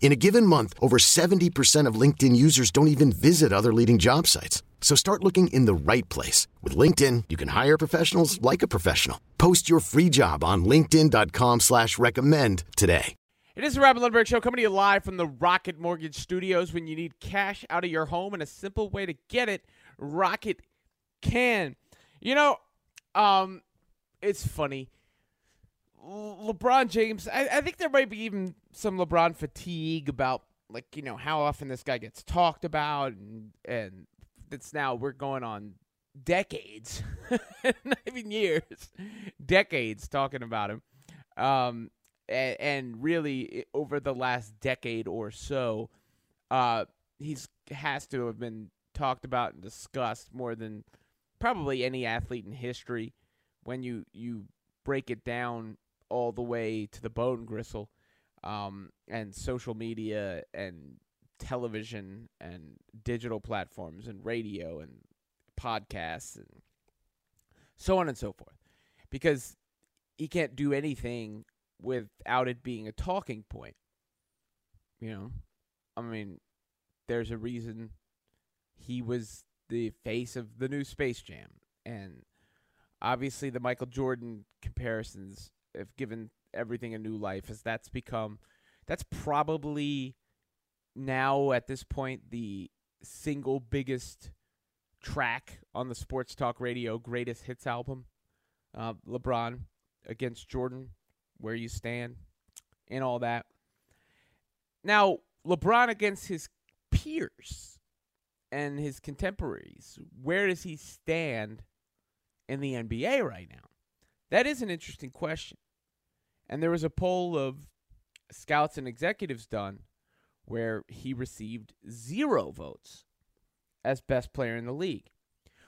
In a given month, over 70% of LinkedIn users don't even visit other leading job sites. So start looking in the right place. With LinkedIn, you can hire professionals like a professional. Post your free job on linkedin.com slash recommend today. It is the Rob Lundberg Show coming to you live from the Rocket Mortgage Studios. When you need cash out of your home and a simple way to get it, Rocket can. You know, um, it's funny. LeBron James, I, I, think there might be even some LeBron fatigue about like you know how often this guy gets talked about, and and it's now we're going on decades, not even years, decades talking about him, um, and, and really over the last decade or so, uh, he's has to have been talked about and discussed more than probably any athlete in history. When you you break it down all the way to the bone gristle um, and social media and television and digital platforms and radio and podcasts and so on and so forth. Because he can't do anything without it being a talking point you know? I mean there's a reason he was the face of the new space jam. And obviously the michael jordan comparisons have given everything a new life as that's become that's probably now at this point the single biggest track on the sports talk radio greatest hits album. Uh, lebron against jordan where you stand and all that. Now lebron against his peers and his contemporaries where does he stand in the nba right now? That is an interesting question and there was a poll of scouts and executives done where he received zero votes as best player in the league,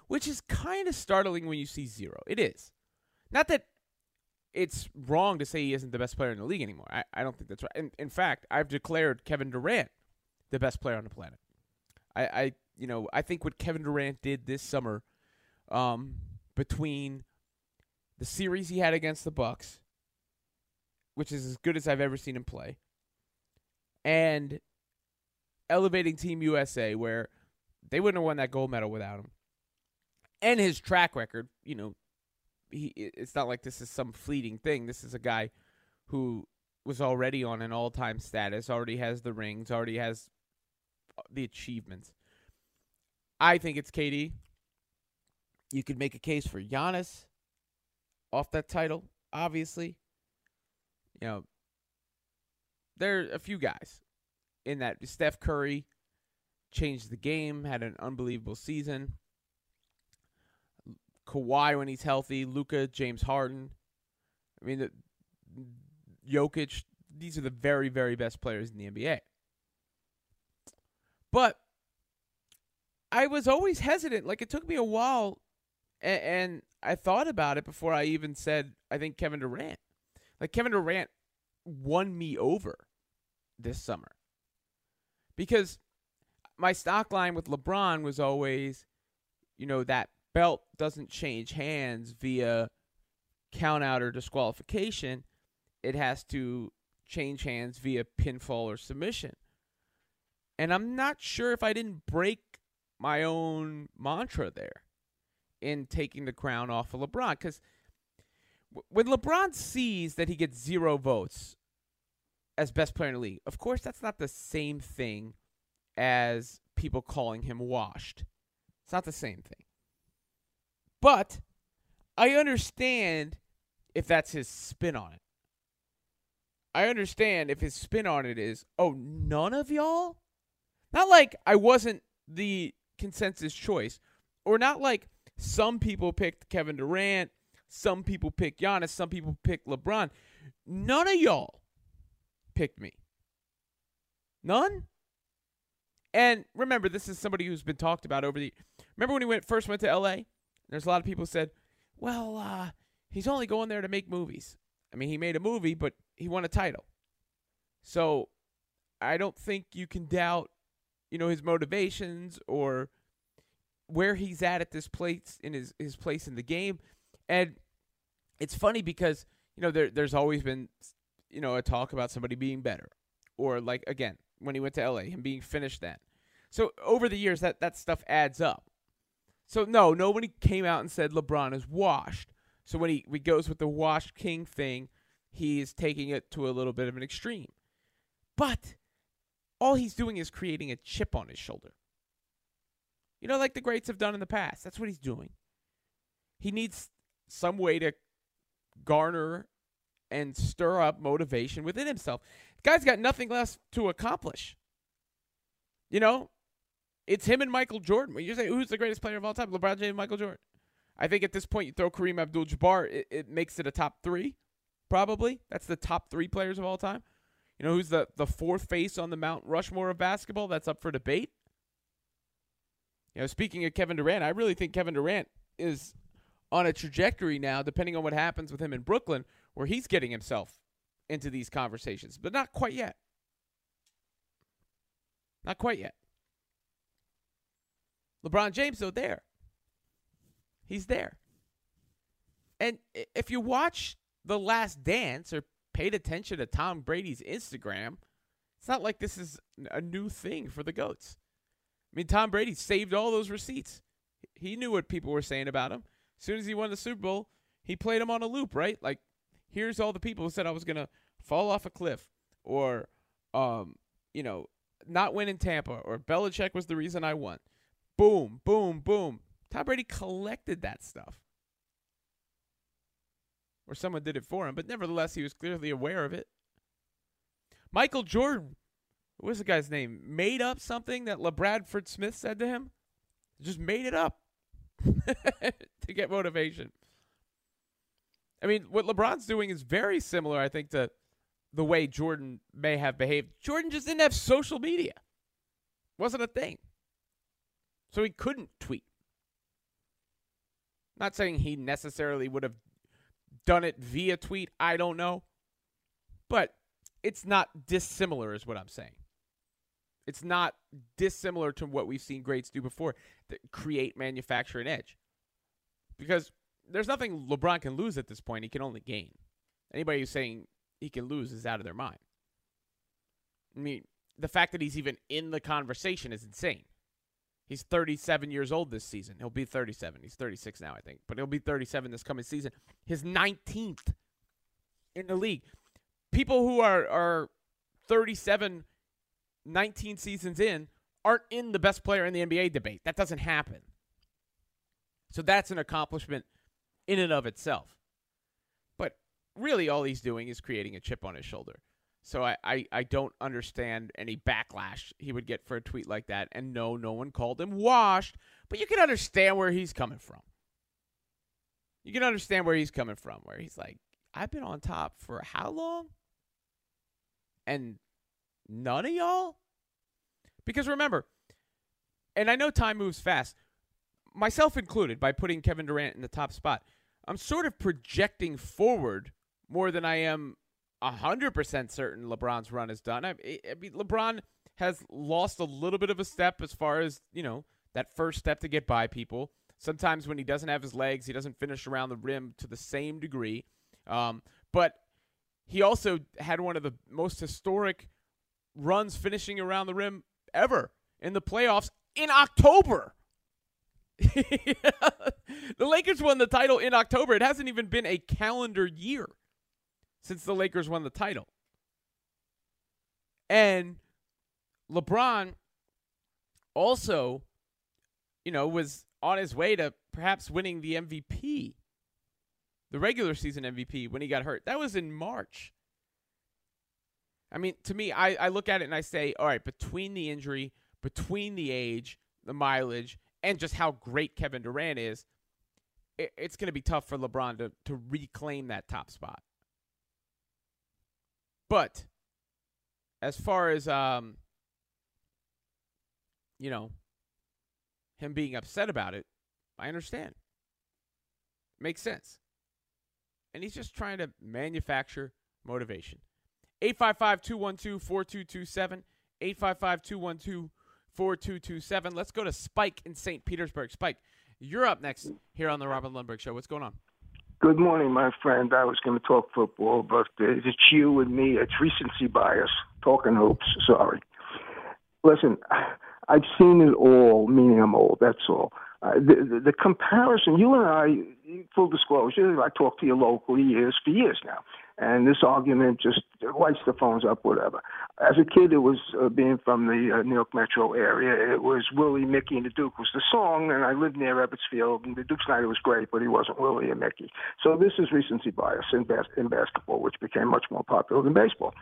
which is kind of startling when you see zero. It is. Not that it's wrong to say he isn't the best player in the league anymore. I, I don't think that's right. In, in fact, I've declared Kevin Durant the best player on the planet. I, I you know, I think what Kevin Durant did this summer um, between the series he had against the Bucks which is as good as I've ever seen him play, and elevating Team USA, where they wouldn't have won that gold medal without him, and his track record. You know, he it's not like this is some fleeting thing. This is a guy who was already on an all-time status, already has the rings, already has uh, the achievements. I think it's KD. You could make a case for Giannis off that title, obviously you know, there are a few guys in that. Steph Curry changed the game, had an unbelievable season. Kawhi when he's healthy, Luka, James Harden. I mean, the, Jokic. These are the very, very best players in the NBA. But I was always hesitant. Like it took me a while, and, and I thought about it before I even said I think Kevin Durant. Like Kevin Durant won me over this summer. Because my stock line with LeBron was always, you know, that belt doesn't change hands via count out or disqualification. It has to change hands via pinfall or submission. And I'm not sure if I didn't break my own mantra there in taking the crown off of LeBron because – when LeBron sees that he gets zero votes as best player in the league, of course, that's not the same thing as people calling him washed. It's not the same thing. But I understand if that's his spin on it. I understand if his spin on it is, oh, none of y'all? Not like I wasn't the consensus choice, or not like some people picked Kevin Durant some people pick Giannis. Some people pick LeBron. None of y'all picked me. None? And remember, this is somebody who's been talked about over the. Remember when he went first went to L.A. There's a lot of people said, "Well, uh, he's only going there to make movies." I mean, he made a movie, but he won a title. So, I don't think you can doubt, you know, his motivations or where he's at at this place in his his place in the game. And it's funny because you know there there's always been you know a talk about somebody being better, or like again when he went to LA, him being finished then. So over the years that that stuff adds up. So no, nobody came out and said LeBron is washed. So when he, he goes with the washed king thing, he's taking it to a little bit of an extreme. But all he's doing is creating a chip on his shoulder. You know, like the greats have done in the past. That's what he's doing. He needs some way to garner and stir up motivation within himself. The guy's got nothing less to accomplish. You know, it's him and Michael Jordan. When you say who's the greatest player of all time, LeBron James, Michael Jordan. I think at this point you throw Kareem Abdul-Jabbar, it, it makes it a top three, probably. That's the top three players of all time. You know who's the the fourth face on the Mount Rushmore of basketball? That's up for debate. You know, speaking of Kevin Durant, I really think Kevin Durant is on a trajectory now, depending on what happens with him in Brooklyn, where he's getting himself into these conversations, but not quite yet. Not quite yet. LeBron James, though, there. He's there. And if you watch The Last Dance or paid attention to Tom Brady's Instagram, it's not like this is a new thing for the GOATs. I mean, Tom Brady saved all those receipts. He knew what people were saying about him. As soon as he won the Super Bowl, he played him on a loop, right? Like, here's all the people who said I was to fall off a cliff or, um, you know, not win in Tampa or Belichick was the reason I won. Boom, boom, boom. Tom Brady collected that stuff. Or someone did it for him, but nevertheless, he was clearly aware of it. Michael Jordan what was the guy's name? Made up something that LaBradford Smith said to him. Just made it up to get motivation. I mean, what LeBron's doing is very similar, I think, to the way Jordan may have behaved. Jordan just didn't have social media. Wasn't a thing. So he couldn't tweet. Not saying he necessarily would have done it via tweet, I don't know. But it's not dissimilar is what I'm saying. It's not dissimilar to what we've seen greats do before that create, manufacture an edge. Because there's nothing LeBron can lose at this point. He can only gain. Anybody who's saying he can lose is out of their mind. I mean, the fact that he's even in the conversation is insane. He's 37 years old this season. He'll be 37. He's 36 now, I think, but he'll be 37 this coming season. His 19th in the league. People who are are 37 19 seasons in, aren't in the best player in the NBA debate. That doesn't happen. So that's an accomplishment in and of itself. But really, all he's doing is creating a chip on his shoulder. So I, I, I don't understand any backlash he would get for a tweet like that. And no, no one called him washed, but you can understand where he's coming from. You can understand where he's coming from, where he's like, I've been on top for how long? And None of y'all? Because remember, and I know time moves fast, myself included, by putting Kevin Durant in the top spot. I'm sort of projecting forward more than I am 100% certain LeBron's run is done. I, I mean, LeBron has lost a little bit of a step as far as, you know, that first step to get by people. Sometimes when he doesn't have his legs, he doesn't finish around the rim to the same degree. Um, but he also had one of the most historic runs finishing around the rim ever in the playoffs in October. the Lakers won the title in October. It hasn't even been a calendar year since the Lakers won the title. And LeBron also, you know, was on his way to perhaps winning the MVP, the regular season MVP when he got hurt. That was in March. I mean, to me, I, I look at it and I say, all right, between the injury, between the age, the mileage, and just how great Kevin Durant is, it, it's going to be tough for LeBron to, to reclaim that top spot. But as far as um, you know, him being upset about it, I understand. Makes sense. And he's just trying to manufacture motivation. 855 212 4227. 855 212 4227. Let's go to Spike in St. Petersburg. Spike, you're up next here on the Robin Lundberg Show. What's going on? Good morning, my friend. I was going to talk football, but it's you and me. It's recency bias. Talking hoops. Sorry. Listen, I've seen it all, meaning I'm old. That's all. Uh, the, the, the comparison, you and I, full disclosure, I talk to you locally years for years now, and this argument just lights the phones up, whatever. As a kid, it was uh, being from the uh, New York metro area. It was Willie, Mickey, and the Duke was the song, and I lived near Ebbets Field, and the Duke Snider was great, but he wasn't Willie and Mickey. So this is recency bias in, bas- in basketball, which became much more popular than baseball.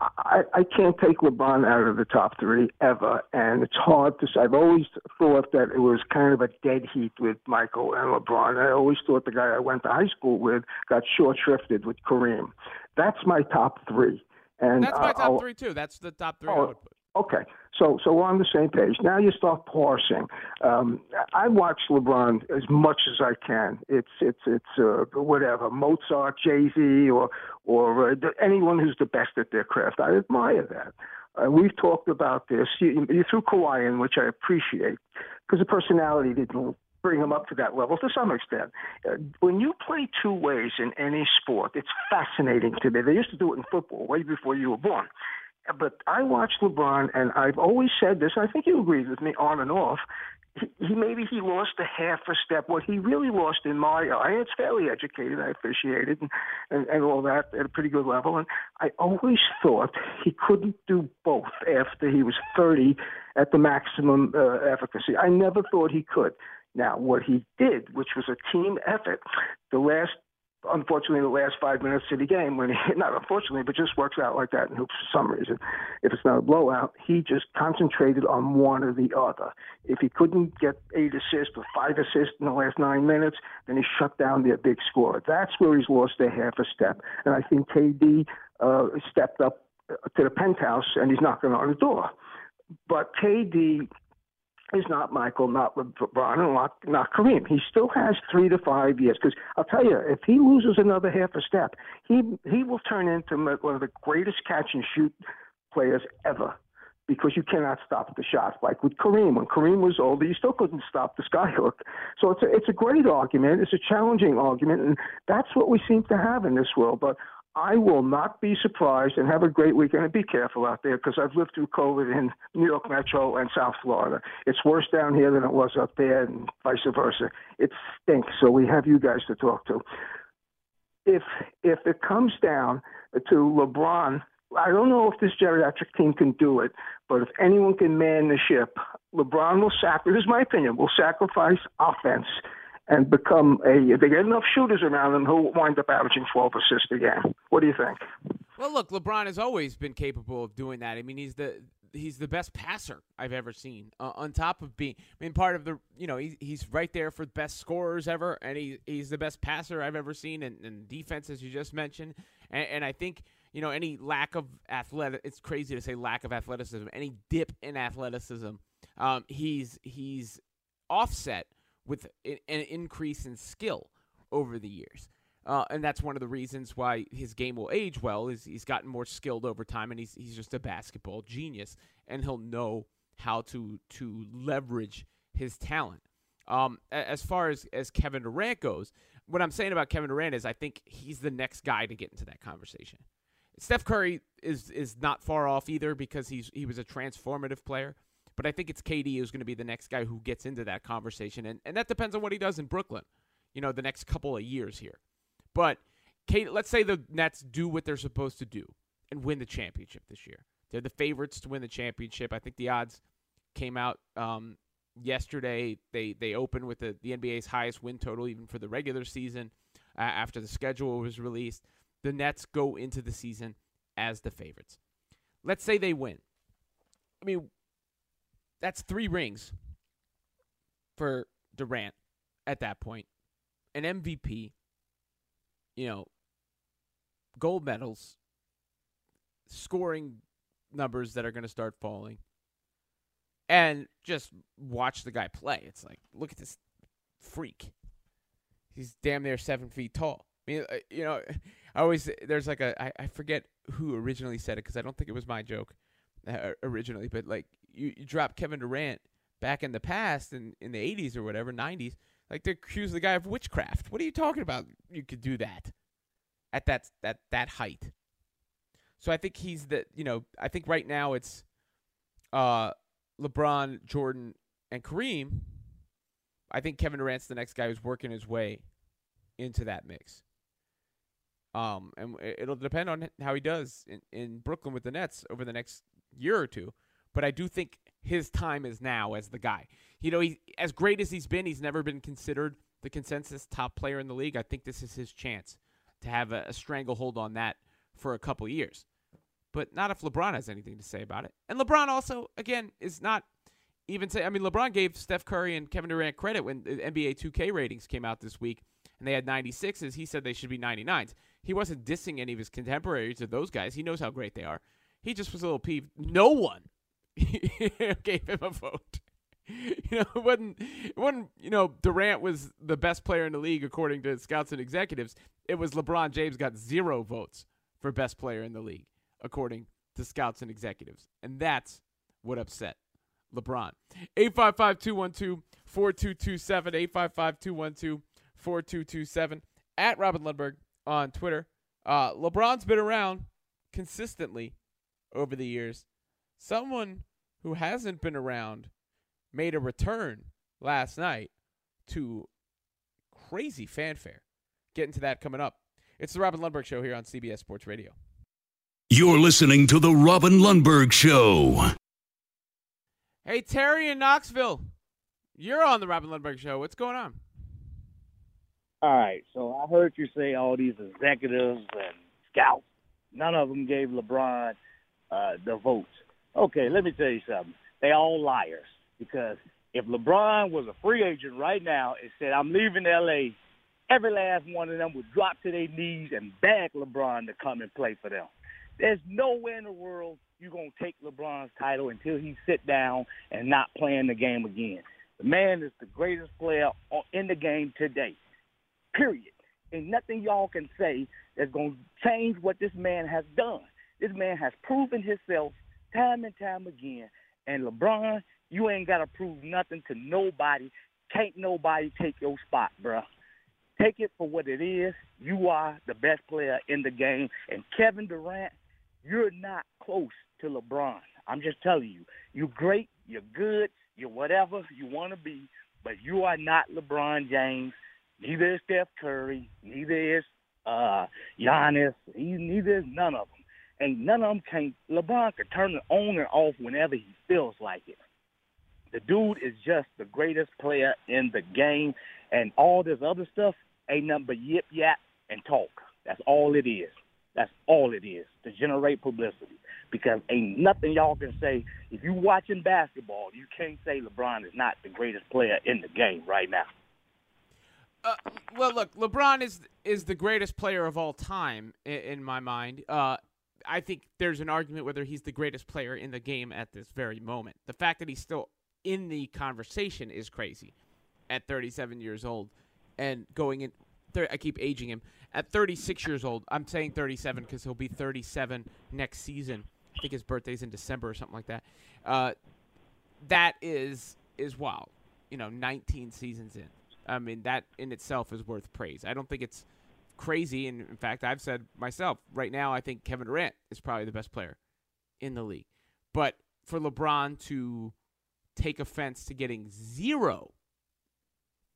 I, I can't take LeBron out of the top three ever, and it's hard to. Say. I've always thought that it was kind of a dead heat with Michael and LeBron. I always thought the guy I went to high school with got short shrifted with Kareem. That's my top three. And That's my top I'll- three too. That's the top three I Oh, would put. Okay, so so we're on the same page. Now you start parsing. Um, I watch LeBron as much as I can. It's it's it's uh, whatever Mozart, Jay Z, or or uh, anyone who's the best at their craft. I admire that. Uh, we've talked about this. You, you threw Kawhi in, which I appreciate, because the personality didn't bring him up to that level to some extent. Uh, when you play two ways in any sport, it's fascinating to me. They used to do it in football way before you were born. But I watch LeBron, and I've always said this. I think you agree with me on and off. He, he maybe he lost a half a step. What he really lost in my eye, it's fairly educated. I it, and, and and all that at a pretty good level. And I always thought he couldn't do both after he was 30 at the maximum uh, efficacy. I never thought he could. Now, what he did, which was a team effort, the last unfortunately the last five minutes of the game when he not unfortunately but just works out like that in hoops for some reason if it's not a blowout he just concentrated on one or the other. If he couldn't get eight assists or five assists in the last nine minutes then he shut down their big scorer that's where he's lost a half a step and i think kd uh, stepped up to the penthouse and he's knocking on the door. But kd is not Michael, not LeBron, not, not Kareem. He still has three to five years. Because I'll tell you, if he loses another half a step, he he will turn into one of the greatest catch and shoot players ever. Because you cannot stop the shot. Like with Kareem, when Kareem was older, you still couldn't stop the skyhook. So it's a, it's a great argument. It's a challenging argument, and that's what we seem to have in this world. But I will not be surprised and have a great weekend. And be careful out there because I've lived through COVID in New York Metro and South Florida. It's worse down here than it was up there, and vice versa. It stinks. So we have you guys to talk to. If if it comes down to LeBron, I don't know if this geriatric team can do it, but if anyone can man the ship, LeBron will sacrifice. This is my opinion. Will sacrifice offense and become a. They get enough shooters around him, he'll wind up averaging 12 assists a game. What do you think? Well, look, LeBron has always been capable of doing that. I mean, he's the he's the best passer I've ever seen. Uh, on top of being, I mean, part of the you know he's he's right there for the best scorers ever, and he he's the best passer I've ever seen, and, and defense as you just mentioned, and, and I think you know any lack of athletic, it's crazy to say lack of athleticism, any dip in athleticism, um, he's he's offset with an increase in skill over the years. Uh, and that's one of the reasons why his game will age well is he's gotten more skilled over time and he's he's just a basketball genius and he'll know how to to leverage his talent. Um, as far as, as Kevin Durant goes, what I'm saying about Kevin Durant is I think he's the next guy to get into that conversation. Steph Curry is is not far off either because he's he was a transformative player. But I think it's KD who's going to be the next guy who gets into that conversation, and, and that depends on what he does in Brooklyn, you know, the next couple of years here. But KD, let's say the Nets do what they're supposed to do and win the championship this year. They're the favorites to win the championship. I think the odds came out um, yesterday. They they opened with the, the NBA's highest win total even for the regular season uh, after the schedule was released. The Nets go into the season as the favorites. Let's say they win. I mean, that's three rings for Durant at that point. An MVP, you know, gold medals, scoring numbers that are going to start falling. and just watch the guy play. It's like, look at this freak. He's damn near seven feet tall. I mean, uh, you know, I always there's like a I, I forget who originally said it because I don't think it was my joke uh, originally, but like you, you drop Kevin Durant back in the past in in the 80s or whatever 90s, like they accuse the guy of witchcraft. What are you talking about? You could do that at that that that height. So I think he's the you know I think right now it's uh LeBron, Jordan, and Kareem. I think Kevin Durant's the next guy who's working his way into that mix. Um, and it'll depend on how he does in, in Brooklyn with the Nets over the next year or two. But I do think his time is now as the guy. You know, he as great as he's been, he's never been considered the consensus top player in the league. I think this is his chance to have a, a stranglehold on that for a couple years. But not if LeBron has anything to say about it. And LeBron also, again, is not even say. I mean, LeBron gave Steph Curry and Kevin Durant credit when the NBA 2K ratings came out this week and they had 96s. He said they should be 99s. He wasn't dissing any of his contemporaries or those guys. He knows how great they are. He just was a little peeved. No one gave him a vote. You know, it wasn't, it wasn't, you know, Durant was the best player in the league according to scouts and executives. It was LeBron James got zero votes for best player in the league according to scouts and executives. And that's what upset LeBron. 855 212 4227. 855 212 4227. At Robin Lundberg on Twitter. Uh, LeBron's been around consistently over the years. Someone who hasn't been around made a return last night to crazy fanfare. Getting to that coming up. It's the Robin Lundberg Show here on CBS Sports Radio. You're listening to the Robin Lundberg Show. Hey, Terry in Knoxville. You're on the Robin Lundberg Show. What's going on? All right, so I heard you say all these executives and scouts. None of them gave LeBron uh, the votes. Okay, let me tell you something. They all liars because if LeBron was a free agent right now and said, "I'm leaving L.A.," every last one of them would drop to their knees and beg LeBron to come and play for them. There's nowhere in the world you're going to take LeBron's title until he sit down and not playing the game again. The man is the greatest player in the game today period. And nothing y'all can say that's going to change what this man has done. This man has proven himself time and time again. And LeBron, you ain't got to prove nothing to nobody. Can't nobody take your spot, bruh. Take it for what it is. You are the best player in the game. And Kevin Durant, you're not close to LeBron. I'm just telling you. You're great. You're good. You're whatever you want to be. But you are not LeBron James. Neither is Steph Curry. Neither is uh, Giannis. He, neither is none of them. And none of them can. LeBron can turn it on and off whenever he feels like it. The dude is just the greatest player in the game, and all this other stuff ain't nothing but yip yap and talk. That's all it is. That's all it is to generate publicity. Because ain't nothing y'all can say. If you watching basketball, you can't say LeBron is not the greatest player in the game right now. Uh, well, look, LeBron is is the greatest player of all time in, in my mind. Uh, I think there's an argument whether he's the greatest player in the game at this very moment. The fact that he's still in the conversation is crazy at 37 years old and going in. I keep aging him at 36 years old. I'm saying 37 because he'll be 37 next season. I think his birthday's in December or something like that. Uh, that is is wild. You know, 19 seasons in. I mean, that in itself is worth praise. I don't think it's crazy. And in fact, I've said myself, right now, I think Kevin Durant is probably the best player in the league. But for LeBron to take offense to getting zero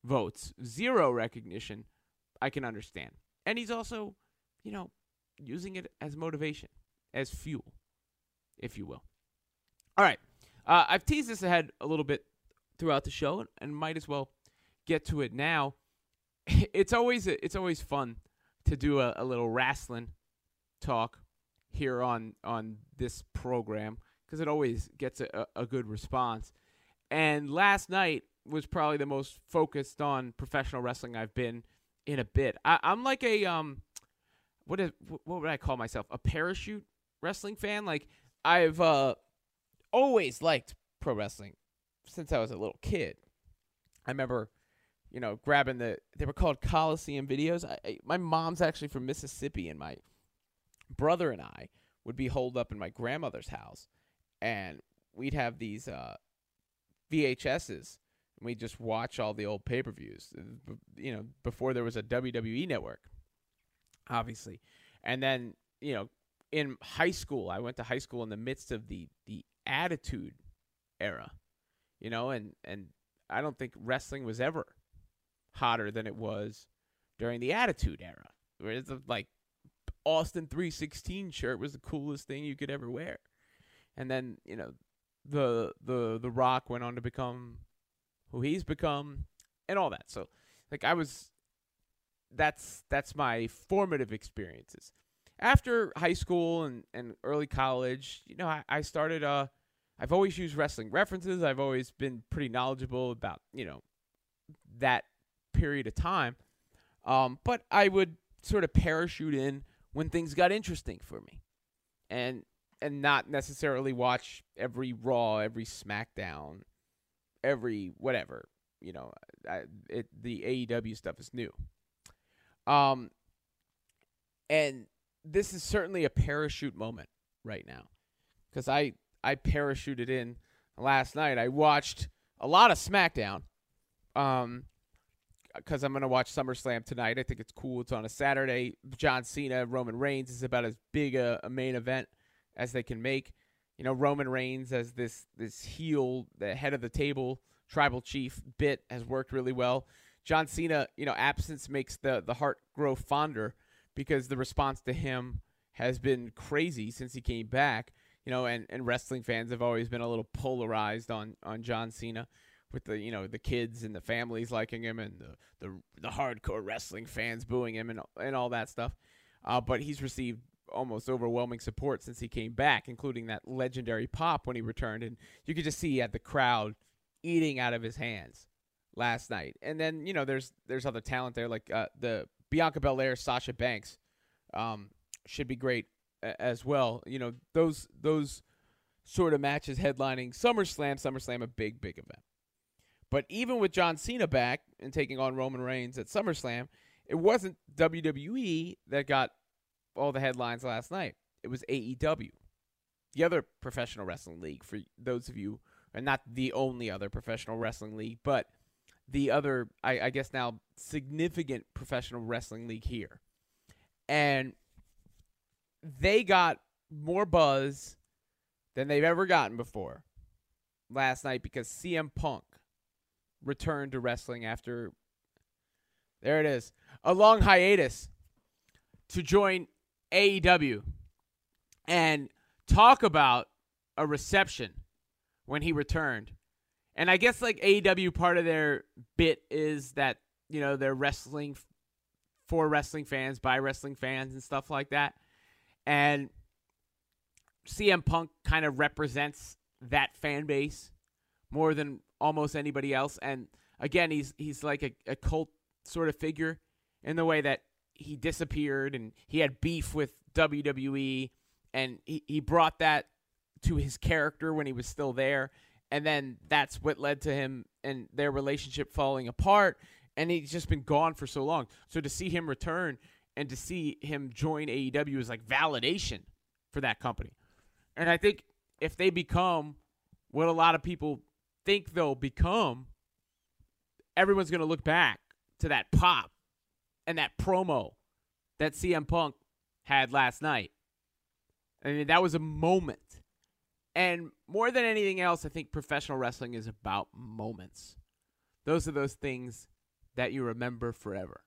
votes, zero recognition, I can understand. And he's also, you know, using it as motivation, as fuel, if you will. All right. Uh, I've teased this ahead a little bit throughout the show and might as well get to it now. It's always it's always fun to do a, a little wrestling talk here on on this program because it always gets a, a good response. And last night was probably the most focused on professional wrestling I've been in a bit. I, am like a um, what is what would I call myself? A parachute wrestling fan. Like I've uh always liked pro wrestling since I was a little kid. I remember, you know, grabbing the they were called Coliseum videos. I, I, my mom's actually from Mississippi, and my brother and I would be holed up in my grandmother's house, and we'd have these uh, VHSs, and we'd just watch all the old pay per views. You know, before there was a WWE network, obviously, and then you know, in high school, I went to high school in the midst of the the Attitude era, you know, and and I don't think wrestling was ever hotter than it was during the Attitude era. Where it's like Austin 316 shirt was the coolest thing you could ever wear. And then, you know, the the the Rock went on to become who he's become and all that. So like I was that's that's my formative experiences. After high school and, and early college, you know, I, I started uh I've always used wrestling references. I've always been pretty knowledgeable about, you know, that period of time. Um, but I would sort of parachute in when things got interesting for me. And and not necessarily watch every Raw, every SmackDown, every whatever. You know, I, it, the AEW stuff is new. Um, and this is certainly a parachute moment right now because I I parachuted in last night. I watched a lot of SmackDown. Um, because I'm going to watch SummerSlam tonight. I think it's cool. It's on a Saturday. John Cena, Roman Reigns is about as big a, a, main event as they can make. You know, Roman Reigns as this this heel, the head of the table, tribal chief bit has worked really well. John Cena, you know, absence makes the the heart grow fonder because the response to him has been crazy since he came back you know, and, and wrestling fans have always been a little polarized on, on John Cena with the you know the kids and the families liking him and the the, the hardcore wrestling fans booing him and and all that stuff. Uh, but he's received almost overwhelming support since he came back, including that legendary pop when he returned, and you could just see he had the crowd eating out of his hands last night. And then you know there's there's other talent there like uh, the Bianca Belair, Sasha Banks, um, should be great as well. You know, those those sort of matches headlining SummerSlam, SummerSlam a big big event. But even with John Cena back and taking on Roman Reigns at SummerSlam, it wasn't WWE that got all the headlines last night. It was AEW, the other professional wrestling league. For those of you, and not the only other professional wrestling league, but the other, I, I guess now significant professional wrestling league here. And they got more buzz than they've ever gotten before last night because CM Punk returned to wrestling after there it is a long hiatus to join AEW and talk about a reception when he returned. And I guess like AEW part of their bit is that you know they're wrestling for wrestling fans by wrestling fans and stuff like that. And CM Punk kind of represents that fan base more than almost anybody else. And again, he's he's like a, a cult sort of figure in the way that he disappeared and he had beef with WWE and he, he brought that to his character when he was still there. And then that's what led to him and their relationship falling apart. And he's just been gone for so long. So to see him return and to see him join AEW is like validation for that company. And I think if they become what a lot of people think they'll become, everyone's going to look back to that pop and that promo that CM Punk had last night. I mean, that was a moment. And more than anything else, I think professional wrestling is about moments. Those are those things that you remember forever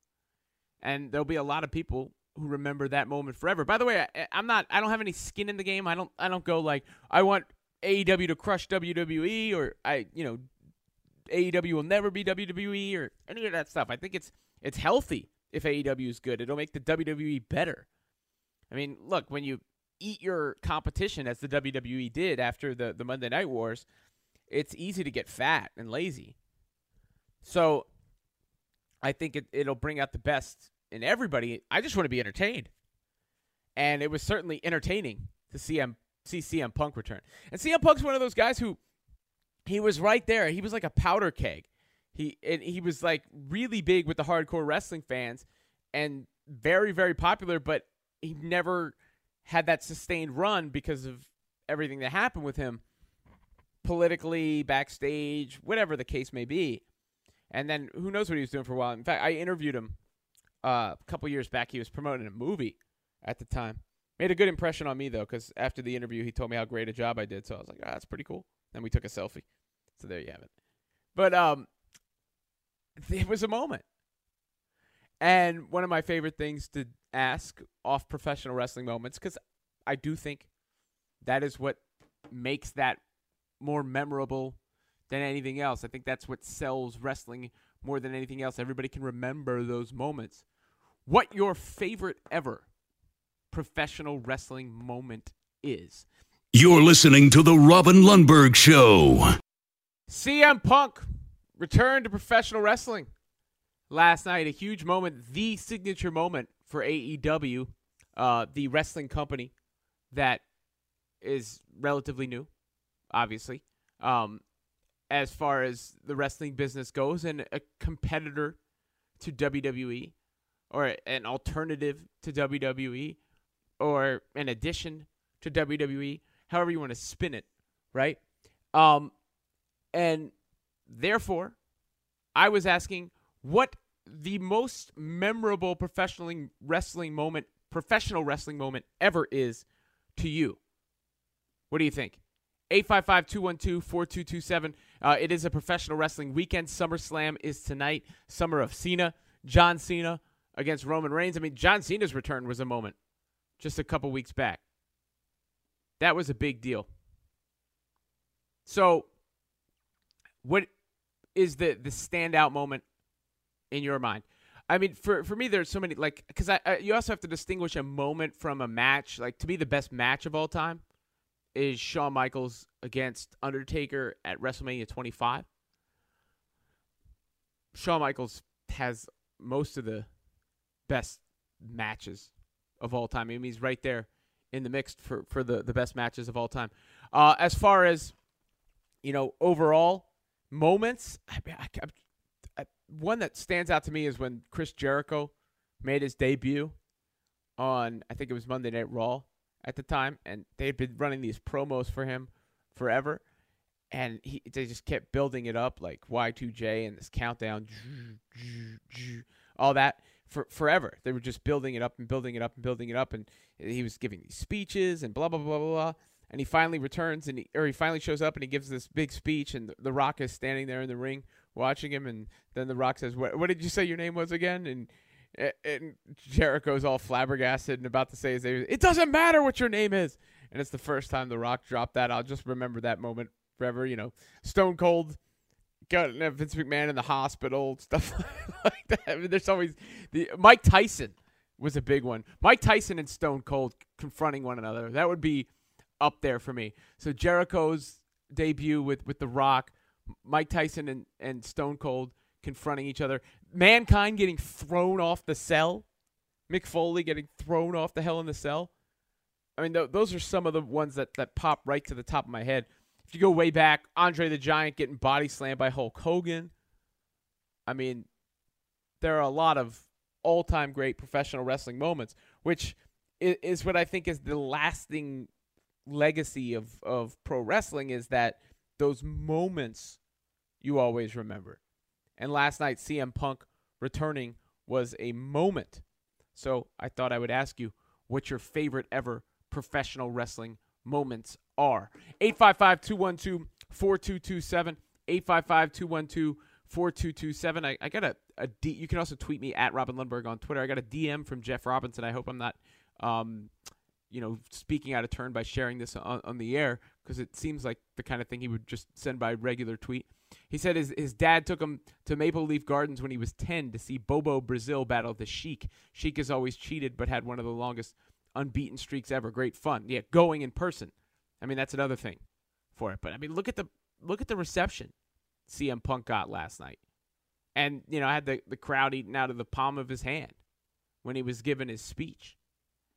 and there'll be a lot of people who remember that moment forever. By the way, I, am not. I don't have any skin in the game. I don't. I don't go like I want AEW to crush WWE or I. You know, AEW will never be WWE or any of that stuff. I think it's it's healthy if AEW is good. It'll make the WWE better. I mean, look when you eat your competition as the WWE did after the the Monday Night Wars, it's easy to get fat and lazy. So I think it, it'll bring out the best in everybody. I just want to be entertained. And it was certainly entertaining to see, M, see CM Punk return. And CM Punk's one of those guys who he was right there. He was like a powder keg. He and he was like really big with the hardcore wrestling fans and very very popular, but he never had that sustained run because of everything that happened with him politically, backstage, whatever the case may be. And then who knows what he was doing for a while. In fact, I interviewed him uh, a couple years back. He was promoting a movie at the time. Made a good impression on me though, because after the interview, he told me how great a job I did. So I was like, ah, that's pretty cool. Then we took a selfie. So there you have it. But um, it was a moment. And one of my favorite things to ask off professional wrestling moments, because I do think that is what makes that more memorable than anything else. I think that's what sells wrestling more than anything else. Everybody can remember those moments. What your favorite ever professional wrestling moment is. You're listening to The Robin Lundberg Show. CM Punk returned to professional wrestling last night. A huge moment, the signature moment for AEW, uh, the wrestling company that is relatively new, obviously, um, as far as the wrestling business goes, and a competitor to WWE, or an alternative to WWE, or an addition to WWE, however you want to spin it, right? Um, and therefore, I was asking what the most memorable professional wrestling moment, professional wrestling moment ever is to you. What do you think? 855 212 4227. Uh, it is a professional wrestling weekend. SummerSlam is tonight. Summer of Cena. John Cena against Roman Reigns. I mean, John Cena's return was a moment just a couple weeks back. That was a big deal. So, what is the the standout moment in your mind? I mean, for for me, there's so many like because I, I, you also have to distinguish a moment from a match. Like to be the best match of all time is Shawn Michaels against Undertaker at WrestleMania 25. Shawn Michaels has most of the best matches of all time. I mean, he's right there in the mix for, for the, the best matches of all time. Uh, as far as, you know, overall moments, I, I, I, one that stands out to me is when Chris Jericho made his debut on, I think it was Monday Night Raw at the time, and they had been running these promos for him forever. And he, they just kept building it up like Y2J and this countdown, all that for forever. They were just building it up and building it up and building it up, and he was giving these speeches and blah blah blah blah blah. And he finally returns and he, or he finally shows up and he gives this big speech, and the, the Rock is standing there in the ring watching him, and then the Rock says, "What, what did you say your name was again?" and and Jericho's all flabbergasted and about to say his name. It doesn't matter what your name is, and it's the first time The Rock dropped that. I'll just remember that moment forever. You know, Stone Cold got Vince McMahon in the hospital, stuff like that. I mean, there's always the Mike Tyson was a big one. Mike Tyson and Stone Cold confronting one another. That would be up there for me. So Jericho's debut with with The Rock, Mike Tyson and, and Stone Cold confronting each other. Mankind getting thrown off the cell. Mick Foley getting thrown off the hell in the cell. I mean, th- those are some of the ones that, that pop right to the top of my head. If you go way back, Andre the Giant getting body slammed by Hulk Hogan. I mean, there are a lot of all time great professional wrestling moments, which is what I think is the lasting legacy of, of pro wrestling is that those moments you always remember. And last night, CM Punk returning was a moment. So I thought I would ask you what's your favorite ever professional wrestling moments are. 855 212 4227. 855 212 4227. I got a, a D. You can also tweet me at Robin Lundberg on Twitter. I got a DM from Jeff Robinson. I hope I'm not, um, you know, speaking out of turn by sharing this on, on the air because it seems like the kind of thing he would just send by regular tweet. He said his, his dad took him to Maple Leaf Gardens when he was 10 to see Bobo Brazil battle the Sheik. Sheik has always cheated, but had one of the longest unbeaten streaks ever. Great fun. Yeah, going in person. I mean, that's another thing for it. But I mean, look at the look at the reception CM Punk got last night. And, you know, I had the, the crowd eating out of the palm of his hand when he was giving his speech.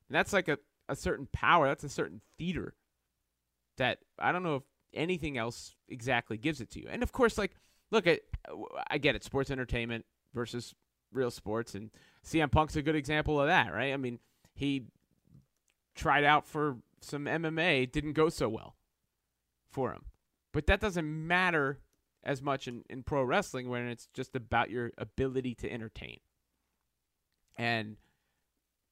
And that's like a, a certain power. That's a certain theater that I don't know if anything else exactly gives it to you. And of course, like, look at, I get it, sports entertainment versus real sports, and CM Punk's a good example of that, right? I mean, he tried out for some MMA, didn't go so well for him, but that doesn't matter as much in, in pro wrestling when it's just about your ability to entertain. And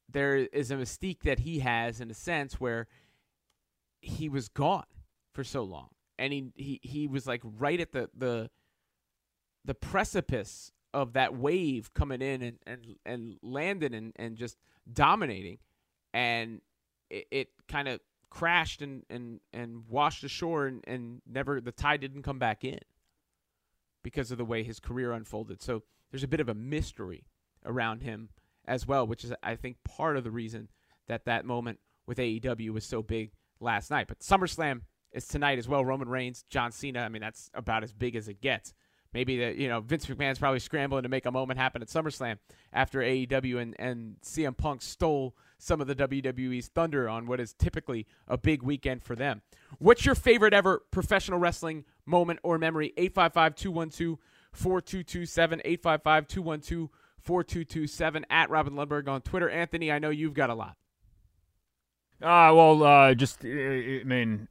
there is a mystique that he has in a sense where he was gone for so long. And he, he, he was like right at the, the the precipice of that wave coming in and, and, and landing and, and just dominating. And it, it kind of crashed and, and, and washed ashore and, and never the tide didn't come back in because of the way his career unfolded. So there's a bit of a mystery around him as well, which is I think part of the reason that that moment with AEW was so big last night. But SummerSlam is tonight as well. Roman Reigns, John Cena. I mean, that's about as big as it gets. Maybe the you know Vince McMahon's probably scrambling to make a moment happen at SummerSlam after AEW and and CM Punk stole some of the WWE's thunder on what is typically a big weekend for them. What's your favorite ever professional wrestling moment or memory? 855 212 4227. 855 212 4227. At Robin Lundberg on Twitter. Anthony, I know you've got a lot. Uh, well, uh, just, I mean,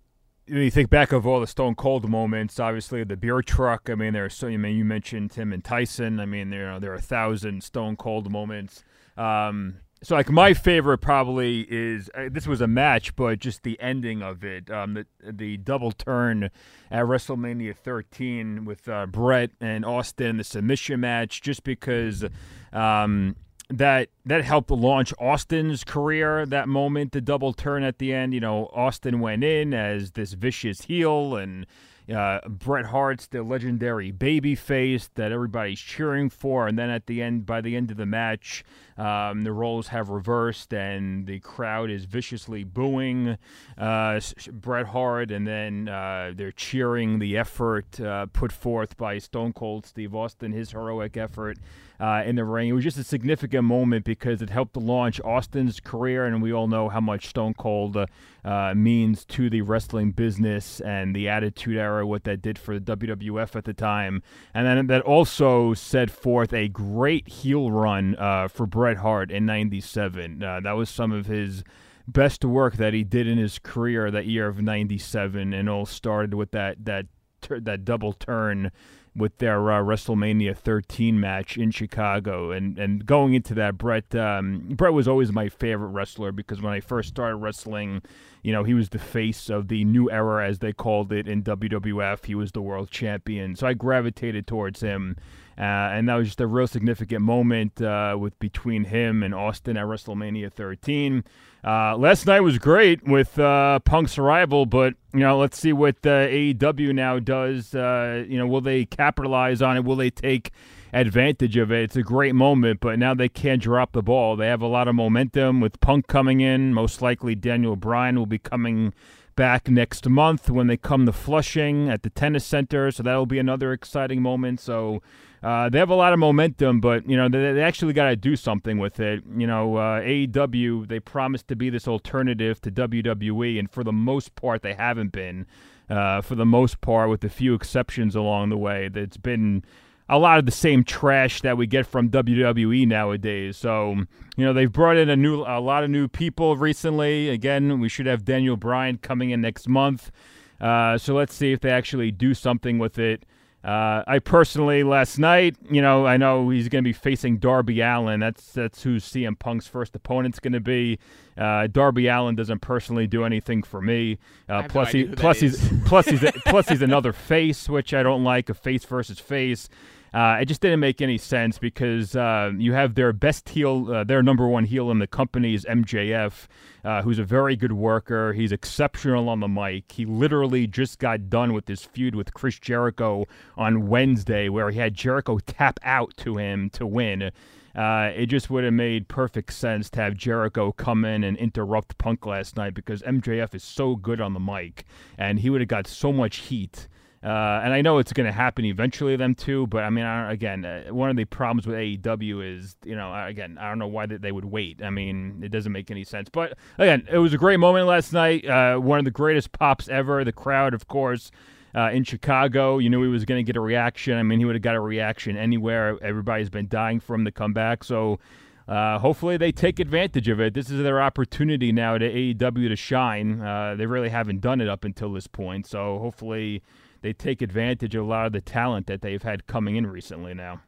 you think back of all the Stone Cold moments, obviously the beer truck. I mean, there are so. I mean, you mentioned Tim and Tyson. I mean, there are, there are a thousand Stone Cold moments. Um, so like my favorite probably is uh, this was a match, but just the ending of it, um, the the double turn at WrestleMania 13 with uh, Bret and Austin, the submission match, just because. Um, that that helped launch Austin's career. That moment, the double turn at the end. You know, Austin went in as this vicious heel, and uh, Bret Hart's the legendary baby face that everybody's cheering for. And then at the end, by the end of the match, um, the roles have reversed, and the crowd is viciously booing uh, Bret Hart, and then uh, they're cheering the effort uh, put forth by Stone Cold Steve Austin, his heroic effort uh, in the ring. It was just a significant moment because it helped to launch Austin's career, and we all know how much Stone Cold uh, means to the wrestling business and the Attitude Era, what that did for the WWF at the time. And then that also set forth a great heel run uh, for Bret Hart in 97. Uh, that was some of his best work that he did in his career that year of 97 and all started with that that that double turn with their uh, WrestleMania 13 match in Chicago. And and going into that, Bret um, Bret was always my favorite wrestler because when I first started wrestling, you know, he was the face of the new era as they called it in WWF. He was the world champion, so I gravitated towards him. Uh, and that was just a real significant moment uh, with between him and Austin at WrestleMania 13. Uh, last night was great with uh, Punk's arrival, but you know, let's see what uh, AEW now does. Uh, you know, will they capitalize on it? Will they take advantage of it? It's a great moment, but now they can't drop the ball. They have a lot of momentum with Punk coming in. Most likely, Daniel Bryan will be coming back next month when they come to Flushing at the tennis center. So that'll be another exciting moment. So uh, they have a lot of momentum, but you know they, they actually got to do something with it. You know, uh, AEW they promised to be this alternative to WWE, and for the most part, they haven't been. Uh, for the most part, with a few exceptions along the way, it's been a lot of the same trash that we get from WWE nowadays. So, you know, they've brought in a new a lot of new people recently. Again, we should have Daniel Bryan coming in next month. Uh, so let's see if they actually do something with it. Uh, I personally last night, you know, I know he's going to be facing Darby Allin. That's that's who CM Punk's first opponent's going to be. Uh, Darby Allin doesn't personally do anything for me. Uh, plus, no he, plus he's plus he's plus he's another face, which I don't like. A face versus face. Uh, it just didn't make any sense because uh, you have their best heel, uh, their number one heel in the company is MJF, uh, who's a very good worker. He's exceptional on the mic. He literally just got done with his feud with Chris Jericho on Wednesday, where he had Jericho tap out to him to win. Uh, it just would have made perfect sense to have Jericho come in and interrupt Punk last night because MJF is so good on the mic, and he would have got so much heat Uh, and I know it's going to happen eventually, them too. But I mean, I again, uh, one of the problems with AEW is, you know, again, I don't know why they, would wait. I mean, it doesn't make any sense. But again, it was a great moment last night. Uh, one of the greatest pops ever. The crowd, of course, uh, in Chicago. You knew he was going to get a reaction. I mean, he would have got a reaction anywhere. Everybody's been dying for him to come back. So uh, hopefully they take advantage of it. This is their opportunity now to AEW to shine. Uh, they really haven't done it up until this point. So hopefully they take advantage of a lot of the talent that they've had coming in recently now.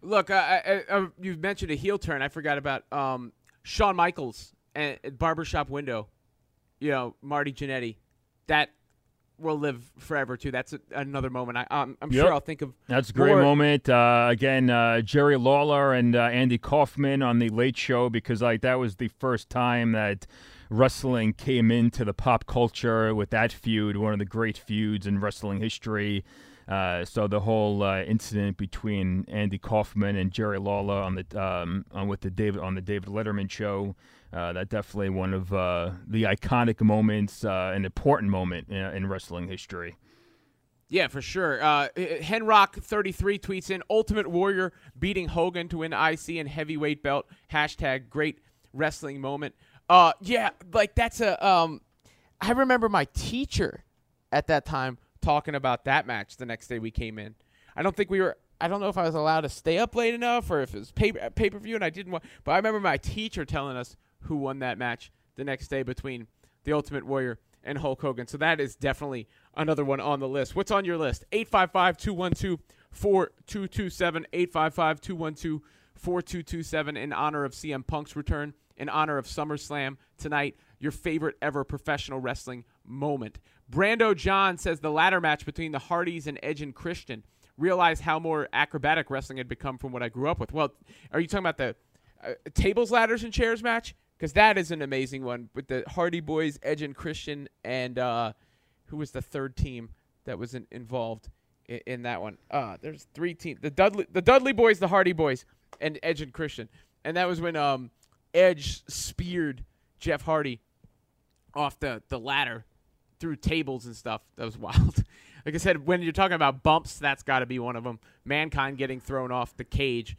Look, I, I, I, you've mentioned a heel turn. I forgot about um, Shawn Michaels and Barbershop Window. You know, Marty Jannetty. That will live forever too. That's a, another moment. I, I'm, I'm yep. sure I'll think of. That's a great more. moment. Uh, again, uh, Jerry Lawler and uh, Andy Kaufman on the Late Show because like that was the first time that wrestling came into the pop culture with that feud, one of the great feuds in wrestling history. Uh, so the whole uh, incident between Andy Kaufman and Jerry Lawler on the um, on with the David on the David Letterman show uh, that definitely one of uh, the iconic moments, uh, an important moment in, in, wrestling history. Yeah, for sure. Uh, Henrock33 tweets in Ultimate Warrior beating Hogan to win IC and heavyweight belt. Hashtag great wrestling moment. Uh, yeah, like that's a. Um, I remember my teacher at that time talking about that match the next day we came in. I don't think we were. I don't know if I was allowed to stay up late enough or if it was pay pay per view and I didn't want. But I remember my teacher telling us who won that match the next day between the Ultimate Warrior and Hulk Hogan. So that is definitely another one on the list. What's on your list? 855 212 4227. 855 212 4227 in honor of CM Punk's return, in honor of SummerSlam tonight. Your favorite ever professional wrestling moment. Brando John says the ladder match between the Hardys and Edge and Christian. Realize how more acrobatic wrestling had become from what I grew up with. Well, are you talking about the uh, tables, ladders, and chairs match? because that is an amazing one with the Hardy Boys, Edge and Christian, and uh, who was the third team that was in, involved in, in, that one? Uh, there's three teams: the Dudley, the Dudley Boys, the Hardy Boys, and Edge and Christian. And that was when um, Edge speared Jeff Hardy off the the ladder through tables and stuff. That was wild. like I said, when you're talking about bumps, that's got to be one of them. Mankind getting thrown off the cage.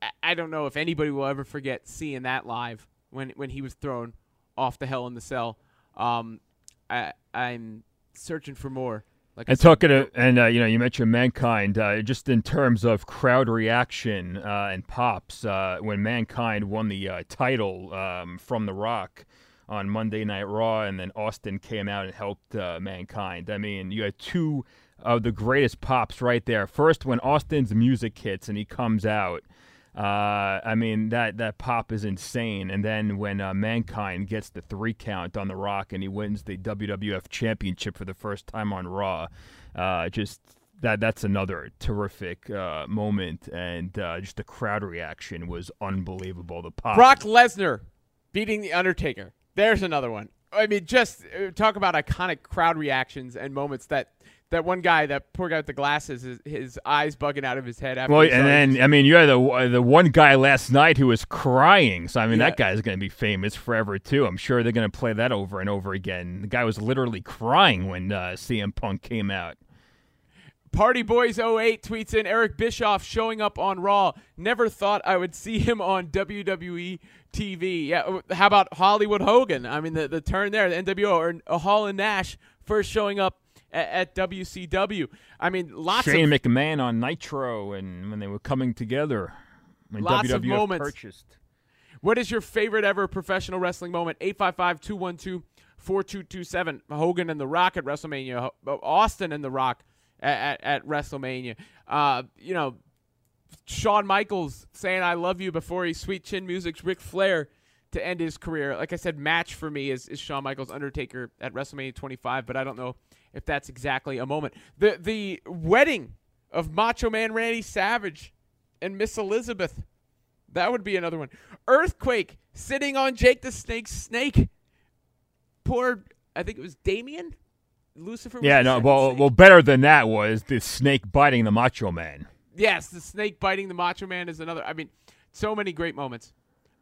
I, I don't know if anybody will ever forget seeing that live when when he was thrown off the Hell in the Cell. Um, I I'm searching for more. Like and talking to, and uh, you know, you mentioned mankind. Uh, just in terms of crowd reaction uh, and pops, uh, when mankind won the uh, title um, from The Rock on Monday Night Raw, and then Austin came out and helped uh, mankind. I mean, you had two of the greatest pops right there. First, when Austin's music hits and he comes out, uh, I mean that that pop is insane. And then when uh, Mankind gets the three count on the Rock and he wins the WWF Championship for the first time on Raw, uh, just that that's another terrific uh, moment. And uh, just the crowd reaction was unbelievable. The pop. Brock Lesnar beating the Undertaker. There's another one. I mean, just uh, talk about iconic crowd reactions and moments that that one guy, that poor guy with the glasses, his, his eyes bugging out of his head. After well, and then I mean, you had the the one guy last night who was crying. So I mean, yeah. that guy's going to be famous forever too. I'm sure they're going to play that over and over again. The guy was literally crying when uh, CM Punk came out. Party Boys 08 tweets in Eric Bischoff showing up on Raw. Never thought I would see him on WWE TV. Yeah, uh, how about Hollywood Hogan? I mean, the, the turn there, the NWO, or uh, Hall and Nash first showing up at, at WCW. I mean, lots Shane of McMahon on Nitro, and when they were coming together, when lots WWF of moments. purchased. What is your favorite ever professional wrestling moment? 855 212 4227. Hogan and The Rock at WrestleMania. Austin and The Rock at, at, at WrestleMania. Uh, you know, Shawn Michaels saying I love you before he sweet chin music's Ric Flair to end his career. Like I said, match for me is, is Shawn Michaels Undertaker at WrestleMania 25, but I don't know if that's exactly a moment. The the wedding of Macho Man Randy Savage and Miss Elizabeth. That would be another one. Earthquake sitting on Jake the Snake's snake. Poor, I think it was Damien. Lucifer. yeah, no. Well, well, better than that was the snake biting the Macho Man. Yes, the snake biting the Macho Man is another. I mean, so many great moments.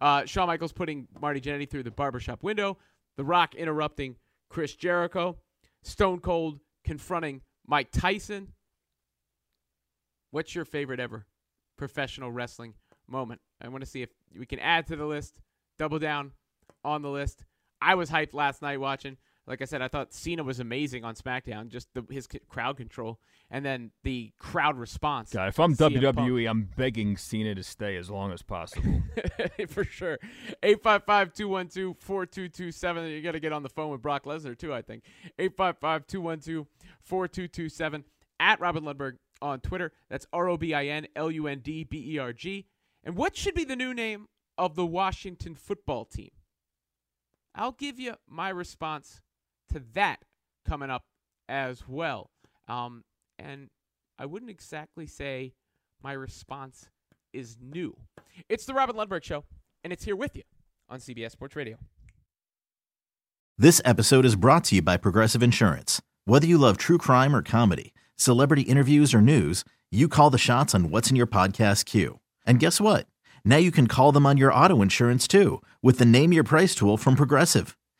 Uh, Shawn Michaels putting Marty Jannetty through the barbershop window. The Rock interrupting Chris Jericho. Stone Cold confronting Mike Tyson. What's your favorite ever professional wrestling moment? I want to see if we can add to the list, double down on the list. I was hyped last night watching. Like I said, I thought Cena was amazing on SmackDown, just the, his crowd control and then the crowd response. God, if I'm WWE, I'm begging Cena to stay as long as possible. For sure. 855 212 4227. You got to get on the phone with Brock Lesnar, too, I think. 855 212 4227. At Robin Lundberg on Twitter. That's R O B I N L U N D B E R G. And what should be the new name of the Washington football team? I'll give you my response to that coming up as well. Um, and I wouldn't exactly say my response is new. It's the Robin Lundberg Show, and it's here with you on CBS Sports Radio. This episode is brought to you by Progressive Insurance. Whether you love true crime or comedy, celebrity interviews or news, you call the shots on what's in your podcast queue. And guess what? Now you can call them on your auto insurance too with the Name Your Price tool from Progressive.